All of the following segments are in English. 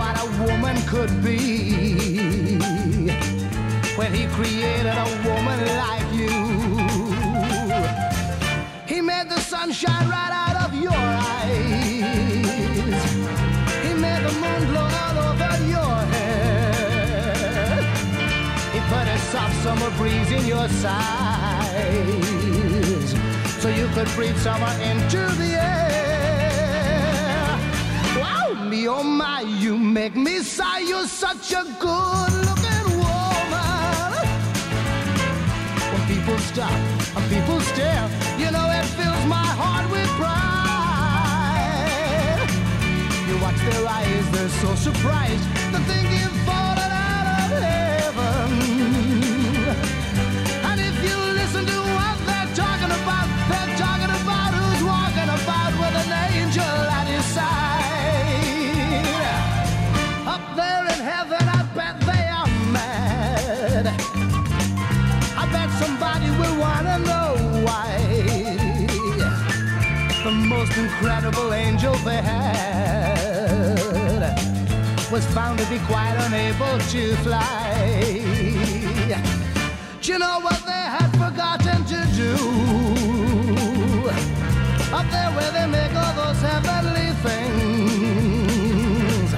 what a woman could be. When he created a woman like you, he made the sunshine right out of your eyes. He made the moon glow all over your head. He put a soft summer breeze in your sighs so you could breathe summer into the air. Me oh my, you make me sigh. You're such a good looking woman. When people stop and people stare, you know it fills my heart with pride. You watch their eyes, they're so surprised. They think you've fallen out of heaven. Somebody will wanna know why. The most incredible angel they had was found to be quite unable to fly. Do you know what they had forgotten to do? Up there where they make all those heavenly things,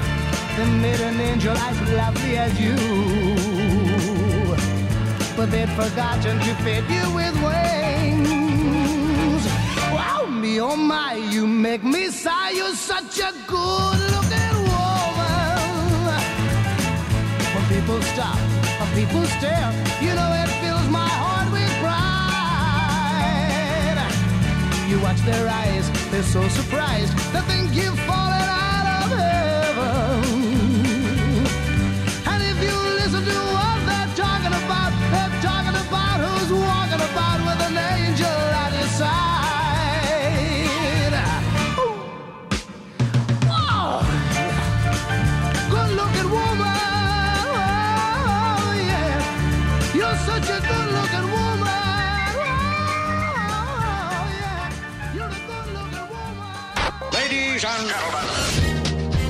they made an angel as lovely as you. Forgotten to fit you with wings. Wow, me oh my, you make me sigh. You're such a good looking woman. When people stop, when people stare, you know it fills my heart with pride. You watch their eyes, they're so surprised. They think you've fallen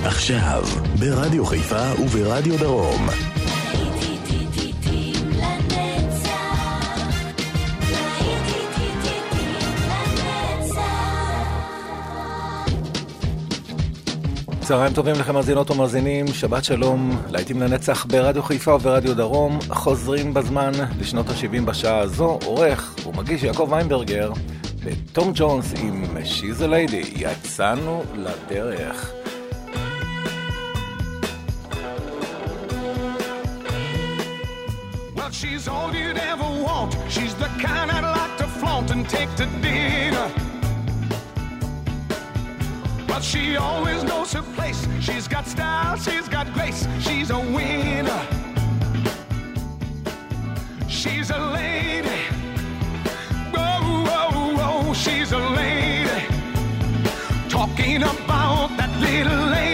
עכשיו, ברדיו חיפה וברדיו דרום. צהריים טובים לכם מאזינות ומאזינים, שבת שלום, להיטים לנצח ברדיו חיפה וברדיו דרום, חוזרים בזמן לשנות ה-70 בשעה הזו, עורך ומגיש יעקב ויינברגר, וטום ג'ונס עם She's a Lady, יצאנו לדרך. Well, she's all you'd ever want. She's the kind I'd like to flaunt and take to dinner. But she always knows her place. She's got style, she's got grace. She's a winner. She's a lady. Talking about that little lady.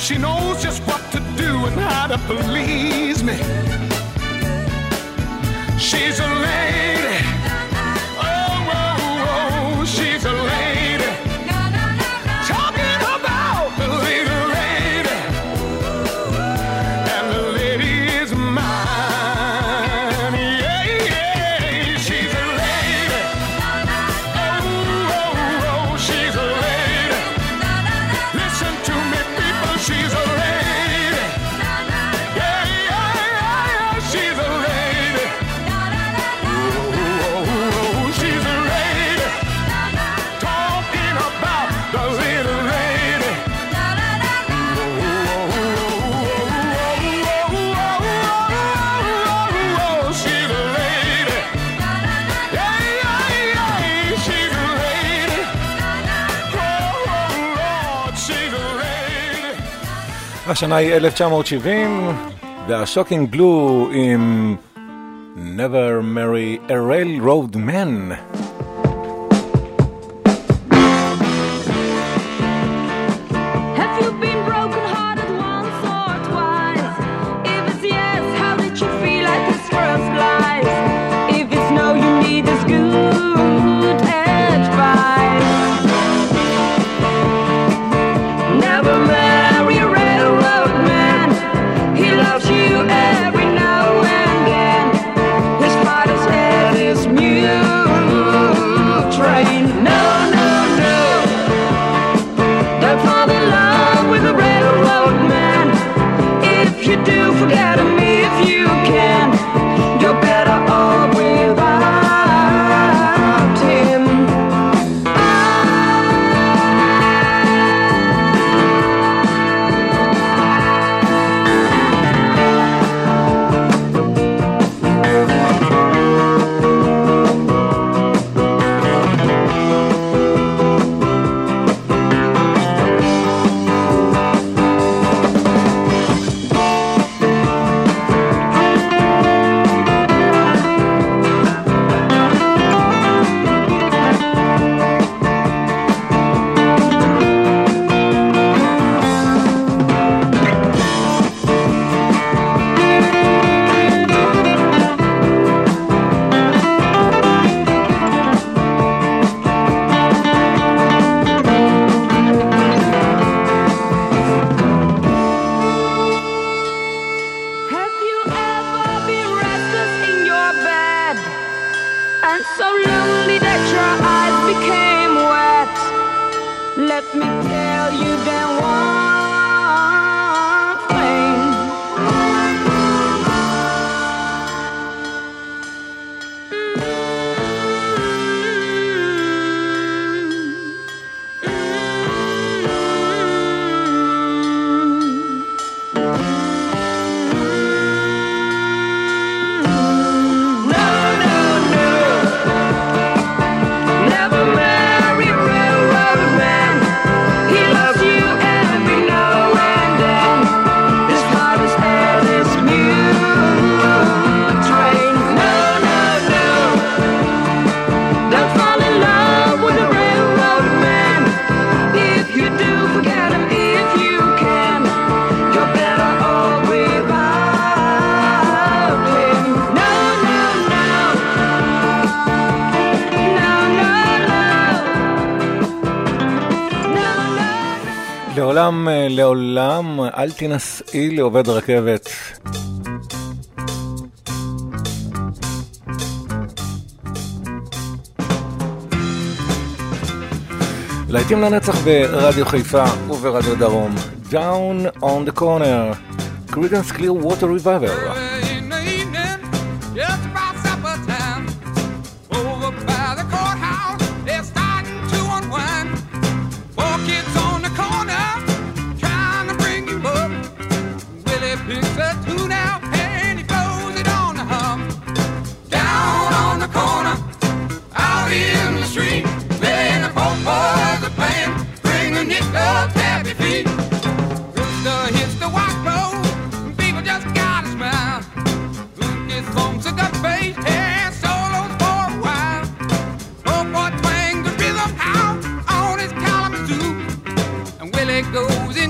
She knows just what השנה היא 1970, והשוקינג בלו עם Never Marry a Railroad Man. לעולם, אה, לעולם, אל תינשאי לעובד רכבת. להיטים לנצח ברדיו חיפה וברדיו דרום. Down on the corner, Creedence Clearwater Revival. happy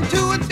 into it.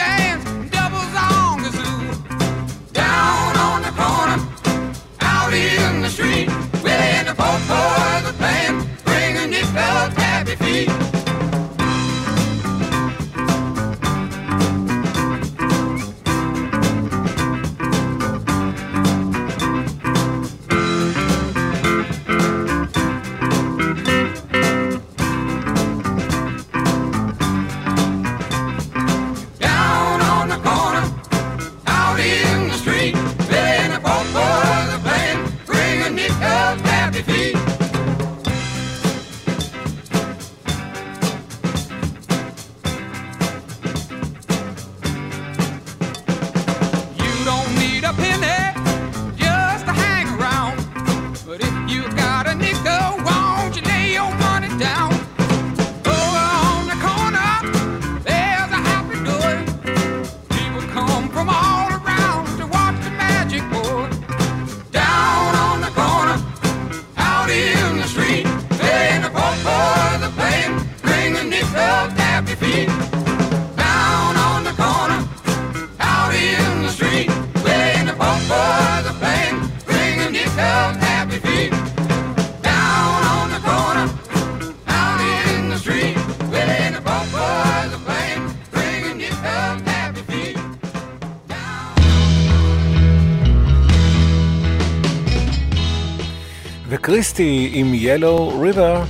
In Yellow River.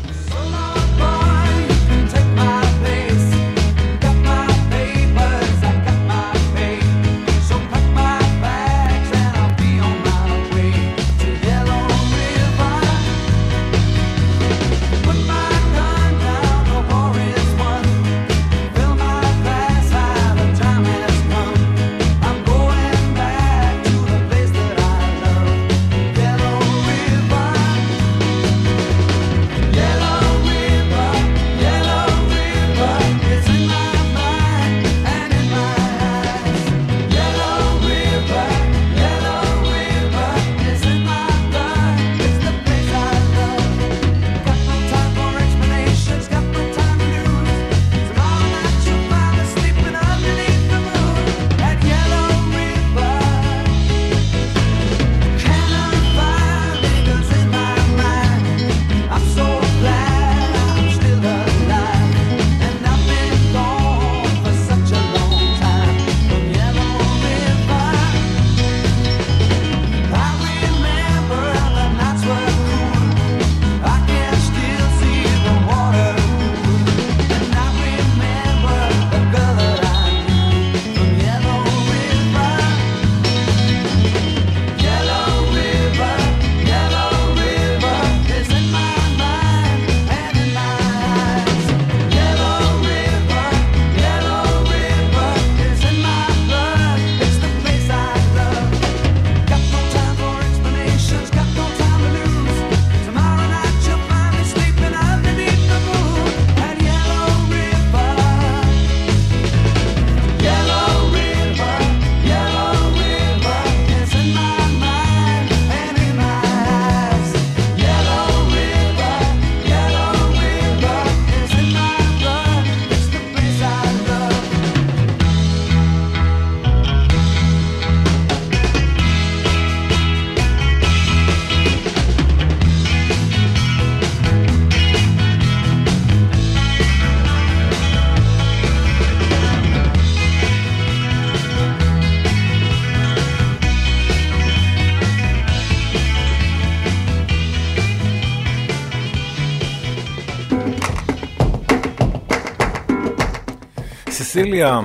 ססיליה,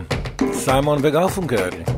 סיימון וגרפונקל.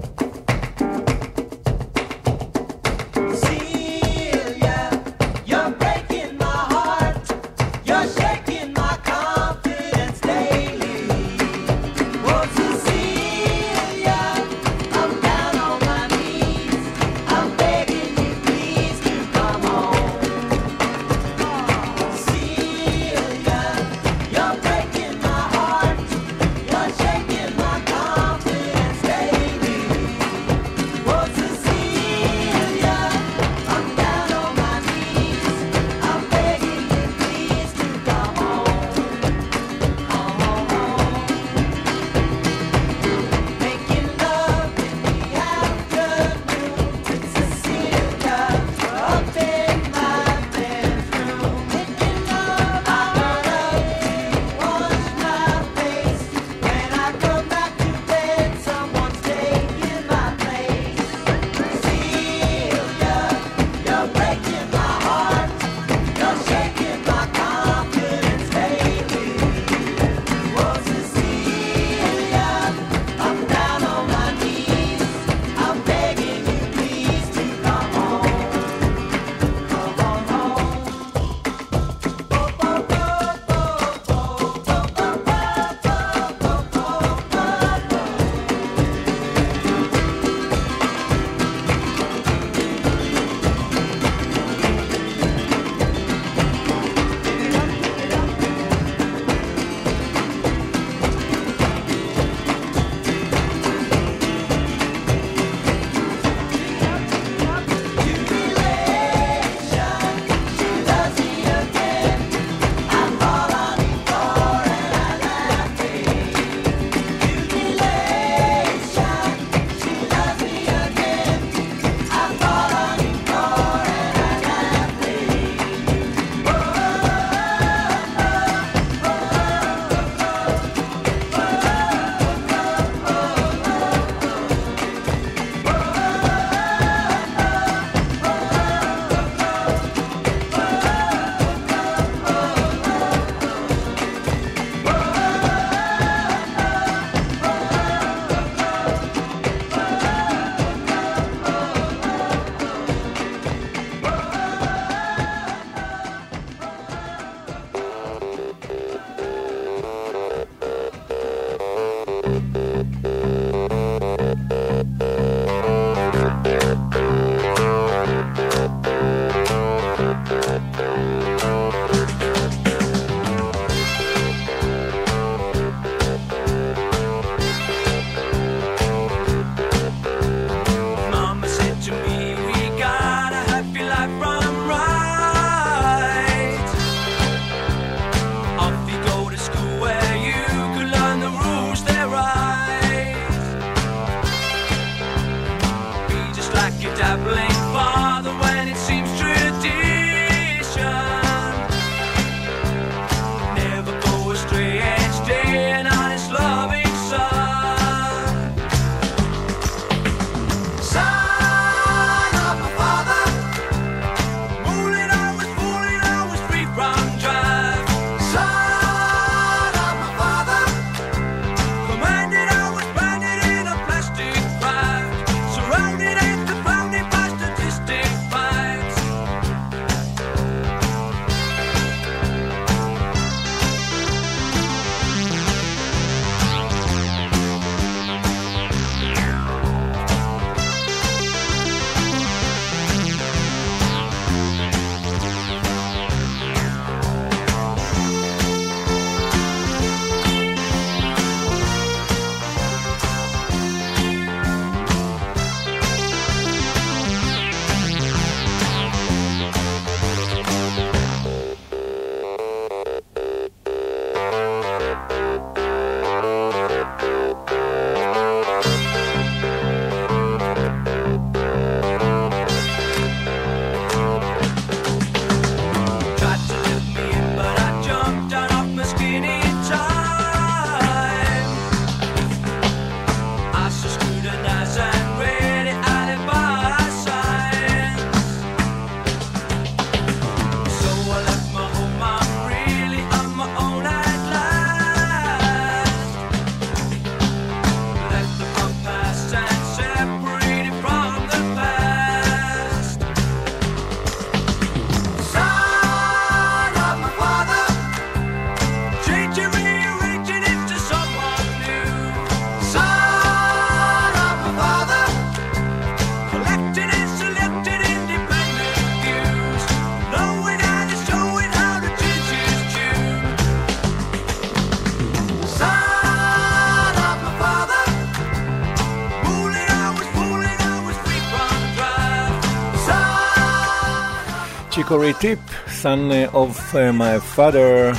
Chicory Tip, Son of uh, my father.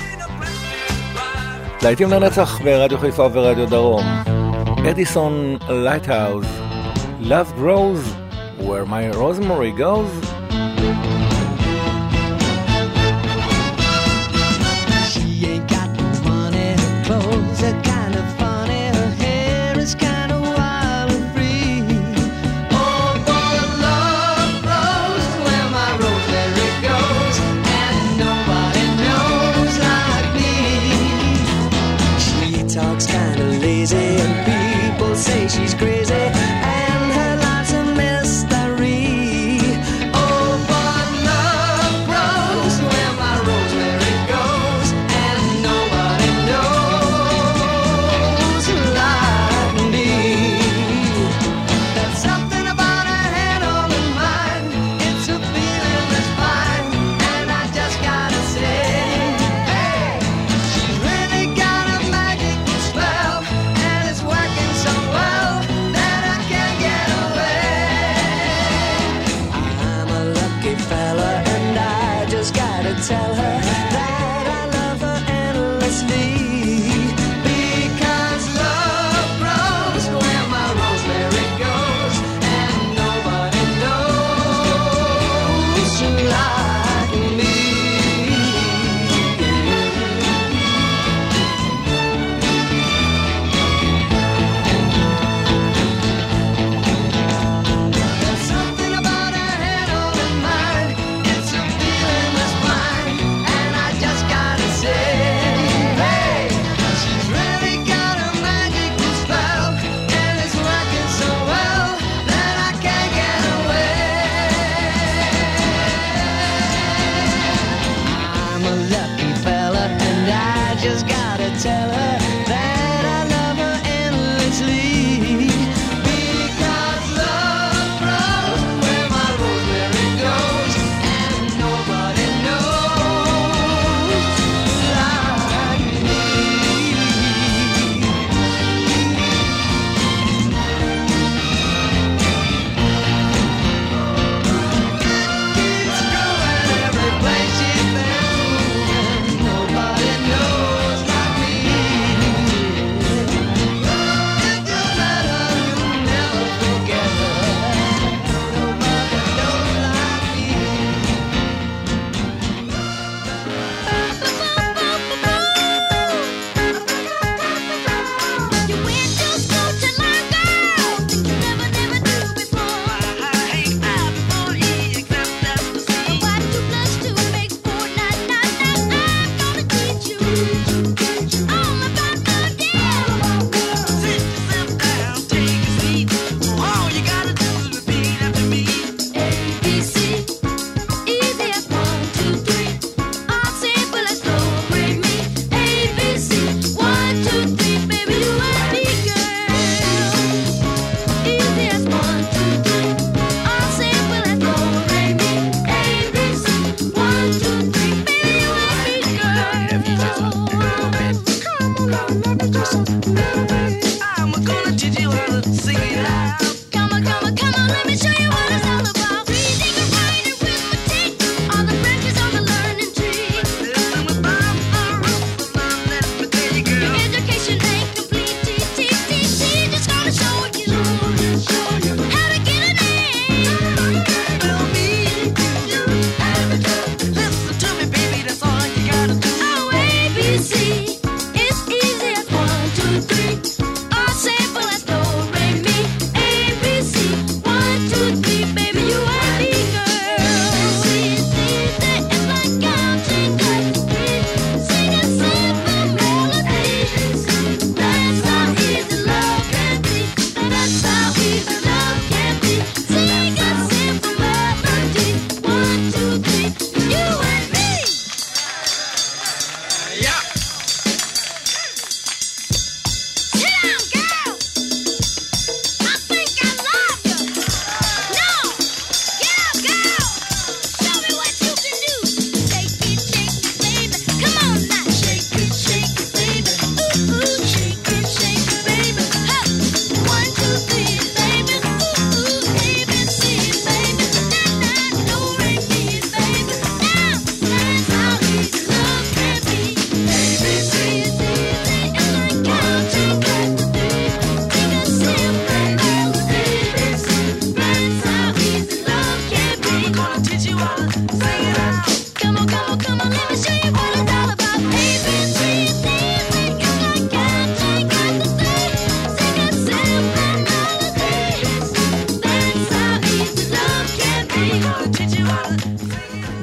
להיטים לנצח ברדיו חיפה וברדיו דרום. Edison Lighthouse, Love grows where my rosemary goes.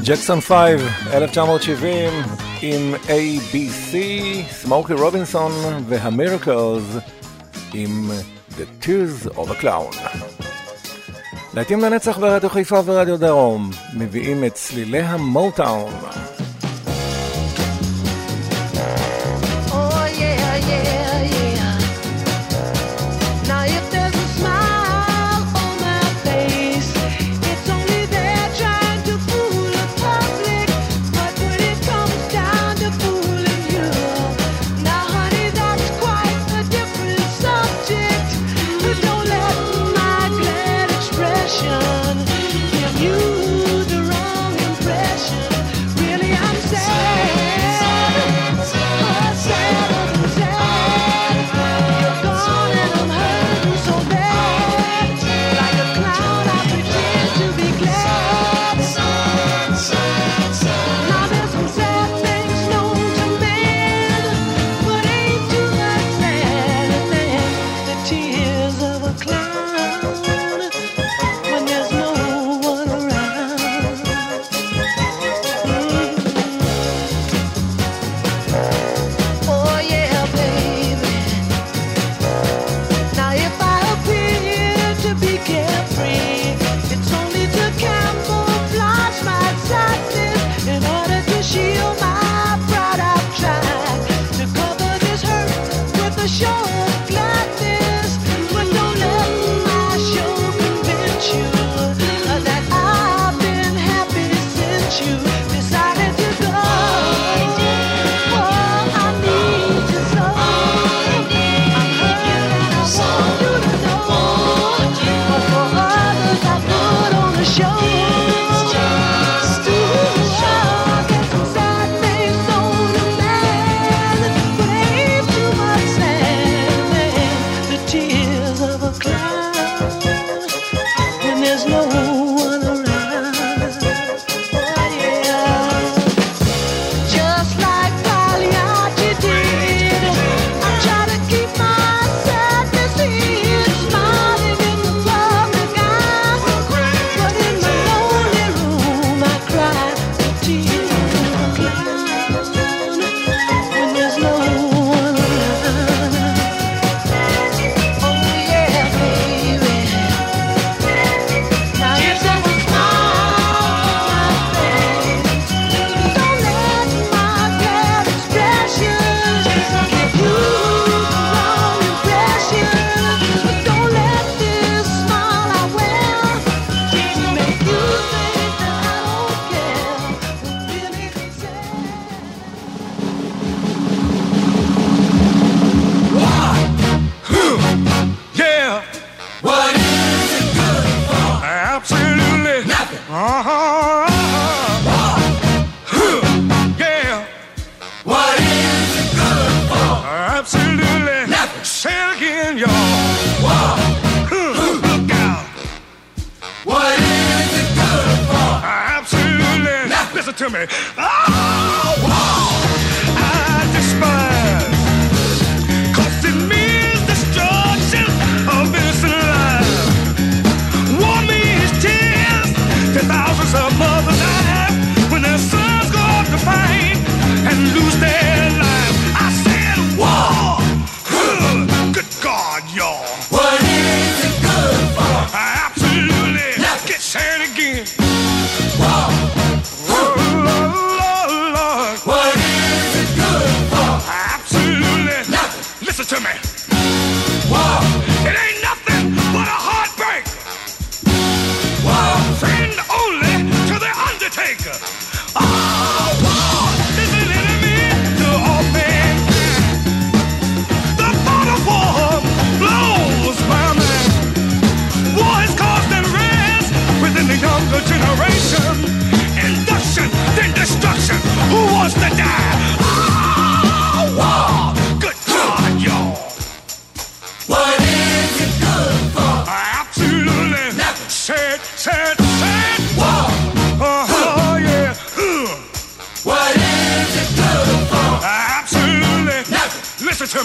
ג'קסון 5, 1970, עם ABC, סמוקי רובינסון והמירקלס, עם The Tears of a Clown. להיטים לנצח ברדיו חיפה ורדיו דרום, מביאים את צלילי המוטאון.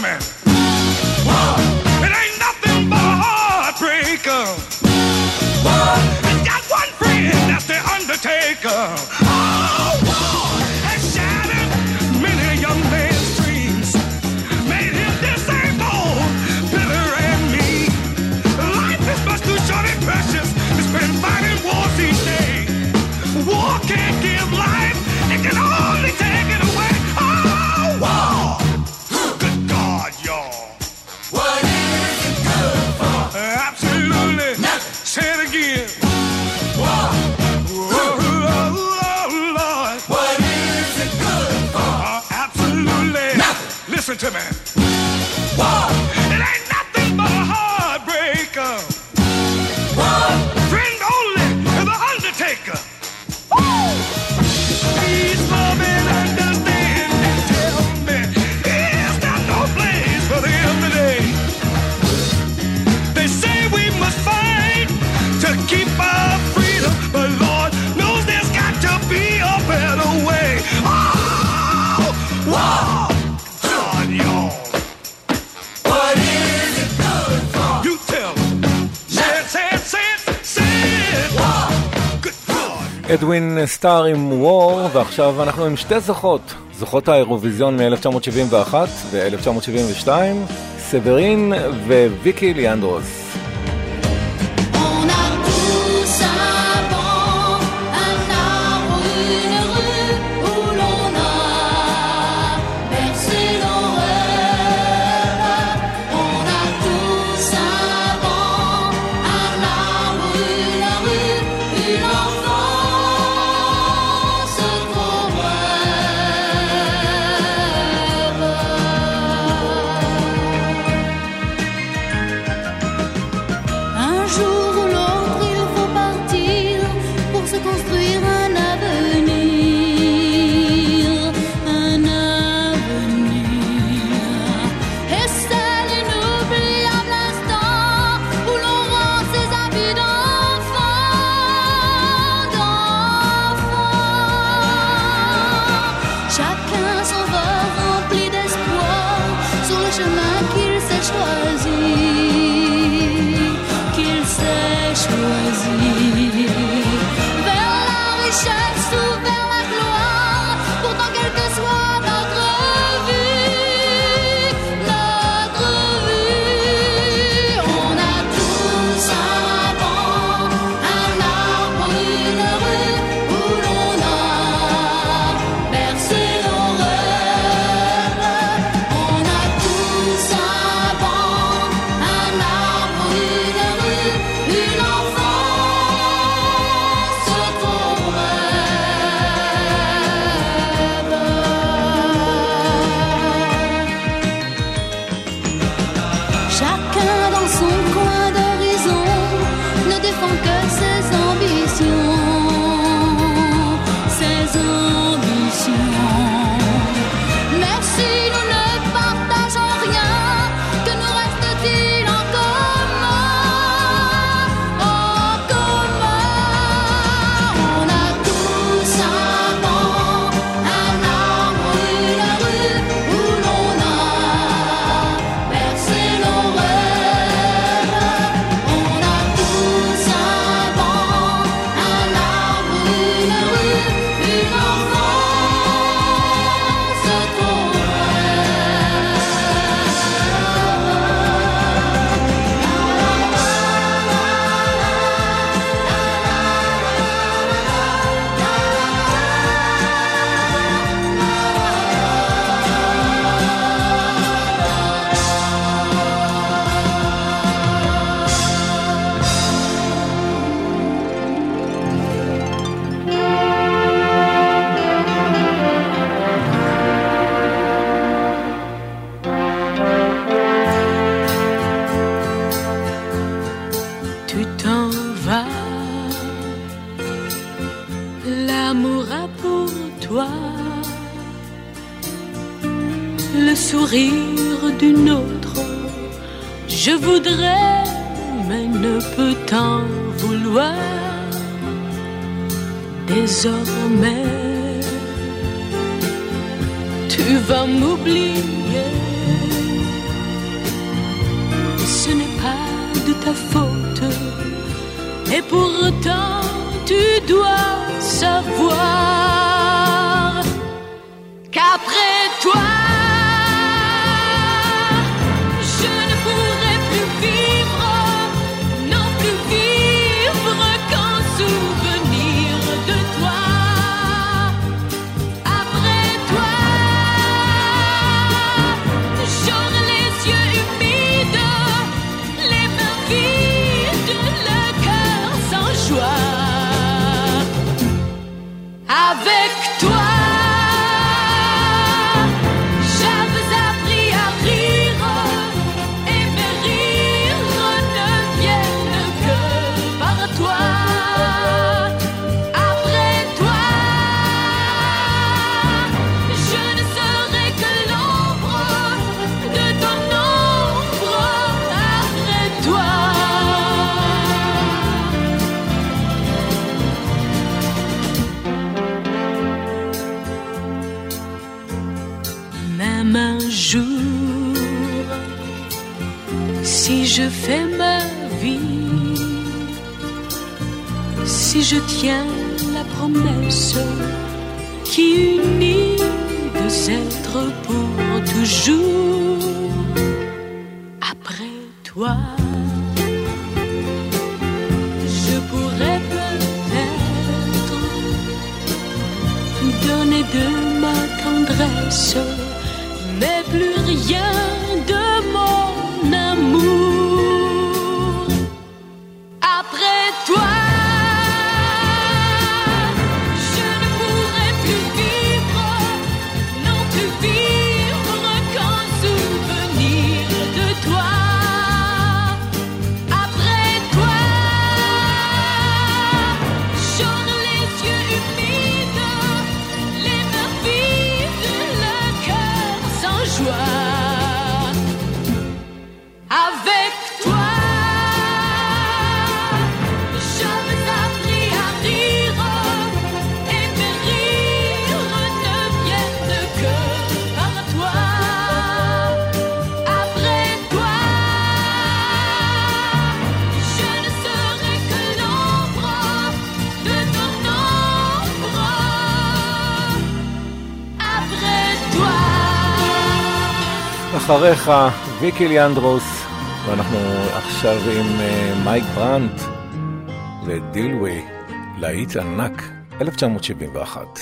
Whoa. אדווין סטאר עם וור, ועכשיו אנחנו עם שתי זוכות, זוכות האירוויזיון מ-1971 ו-1972, סברין וויקי ליאנדרוס. mais ne peut en vouloir désormais. Tu vas m'oublier, ce n'est pas de ta faute, et pourtant tu dois savoir qu'après toi. je tiens la promesse qui unit deux êtres pour toujours après toi. Je pourrais peut-être donner de ma tendresse, mais plus rien de אחריך, ויקי ליאנדרוס, ואנחנו עכשיו עם אה, מייק ברנט ודילווי, להיט ענק, 1971,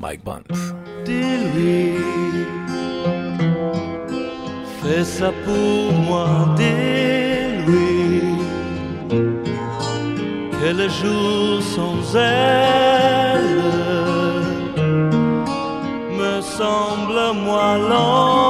מייק ברנט. Semble-moi long.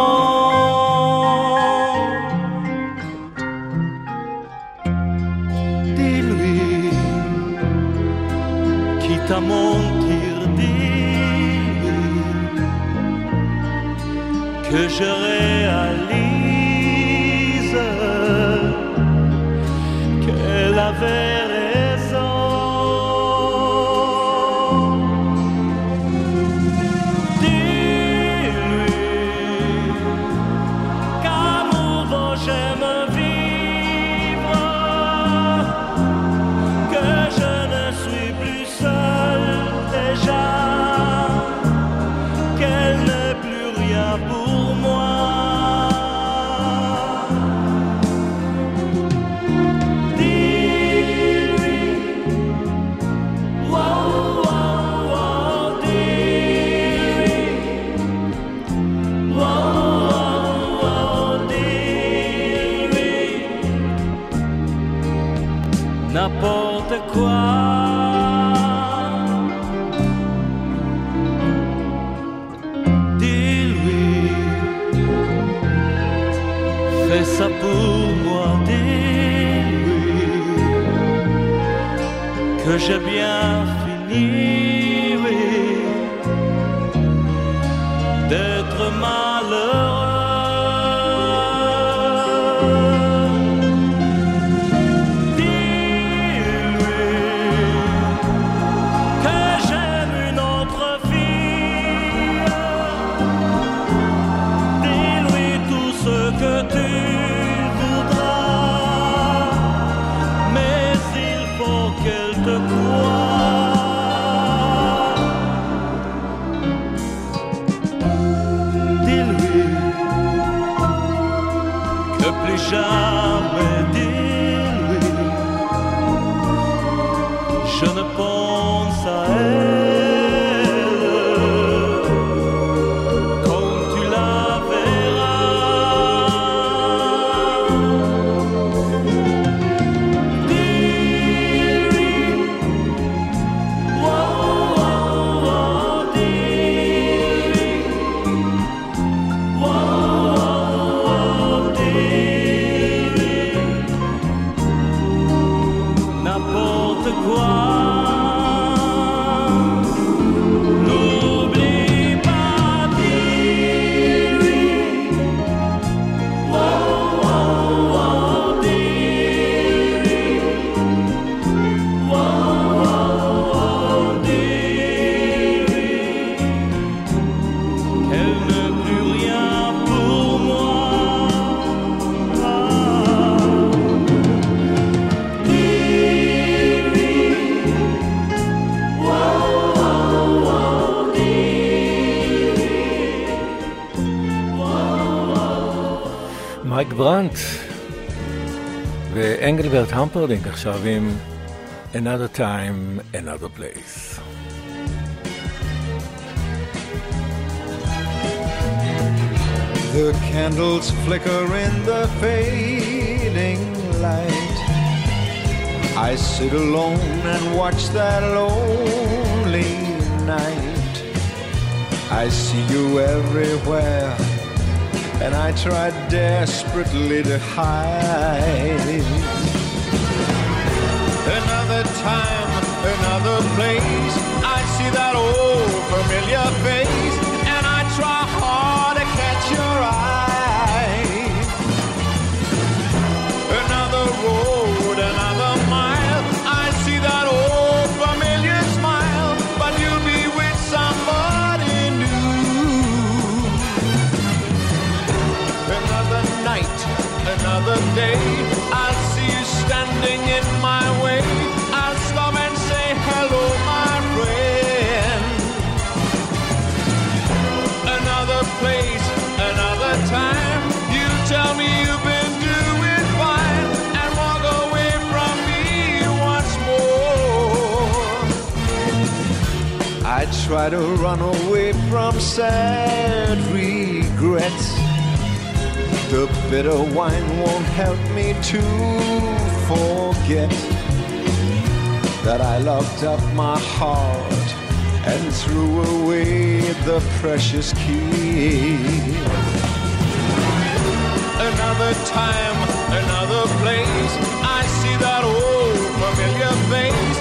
מייק ברנט ואנגלברט המפרדינג עכשיו עם Another Time, Another Place. The candles flicker in the fading light. I sit alone and watch that lonely night. I see you everywhere, and I tried desperately to hide. Another time, another place. I see that old familiar face, try to run away from sad regrets. The bitter wine won't help me to forget that I locked up my heart and threw away the precious key. Another time, another place, I see that old familiar face,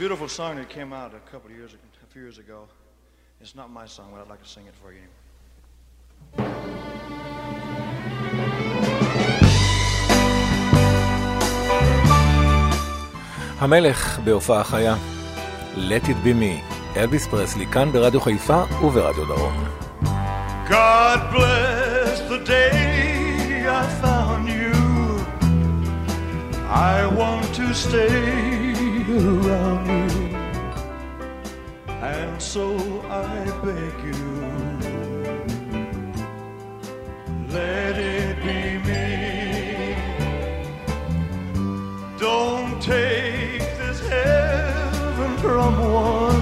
beautiful song that came out a couple of years, a few years ago. It's not my song, but I'd like to sing it for you anyway. המלך בהופעה חיה, Let it be me, אלביס פרסלי, כאן ברדיו חיפה וברדיו דרום. God bless the day I found you. I want to stay around you. And so I beg you, let it be me. Don't take this heaven from one.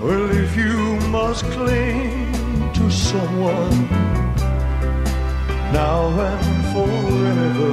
Well, if you must cling to someone now and forever,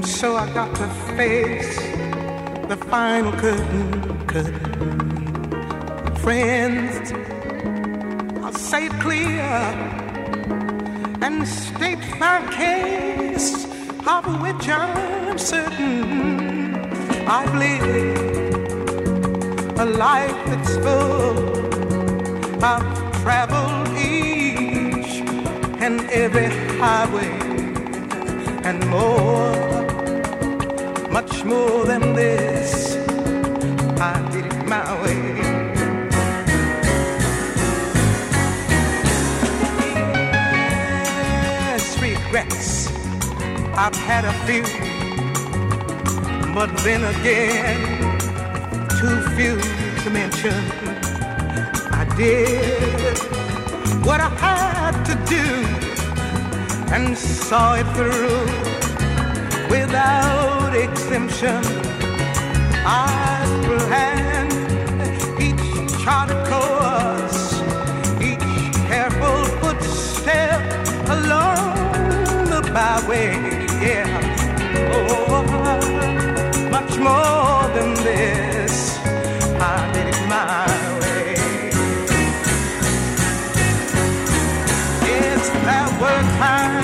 and so I got to face the final curtain. curtain. Friends, I'll say it clear and state my case, of which I'm certain. I've lived a life that's full. I've traveled each and every highway and more, much more than this. I did it my way. Yes, regrets. I've had a few, but then again, too few to mention. I did what I had to do and saw it through without exemption. I planned each charted course, each careful footstep along the byway. Yeah, oh, much more than this. I did it my way. Yes, there were times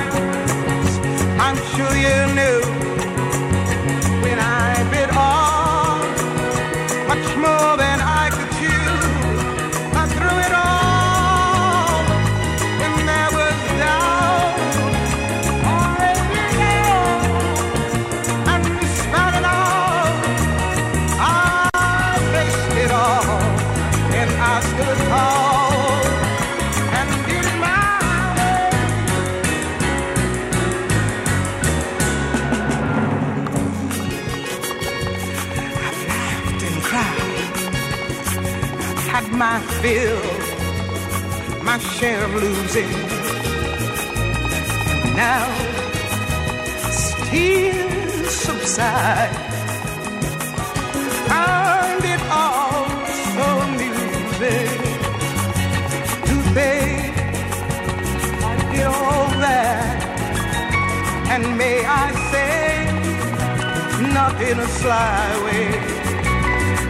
in a sly way.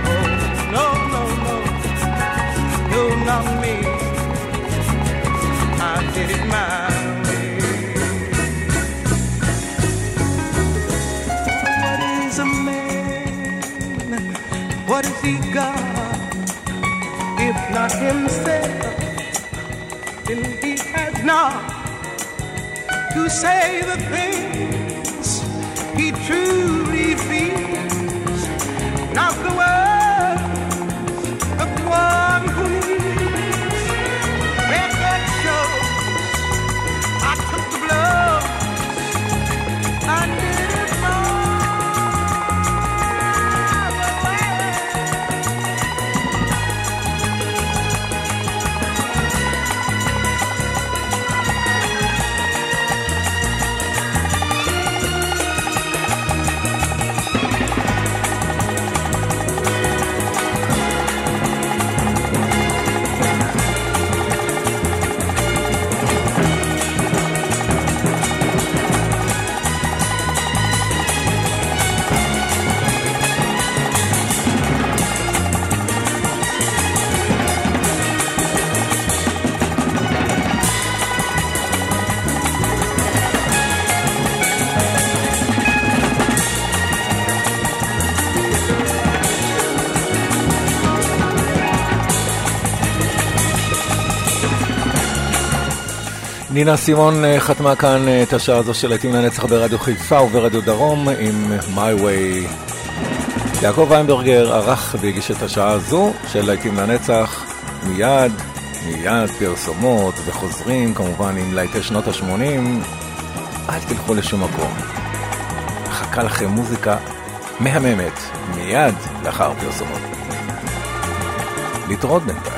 Oh no no no, no not me. I did it my way. What is a man? What has he got? If not himself, then he has not to say the things he truly feels. Not the words נינה סימון אה, חתמה כאן אה, את השעה הזו של להיטים לנצח ברדיו חיפה וברדיו דרום עם My Way. יעקב ויינברגר ערך והגיש את השעה הזו של להיטים לנצח מיד, מיד פרסומות וחוזרים כמובן עם להיטי שנות ה-80. אל תלכו לשום מקום. מחכה לכם מוזיקה מהממת מיד לאחר פרסומות. להתראות בינתיים.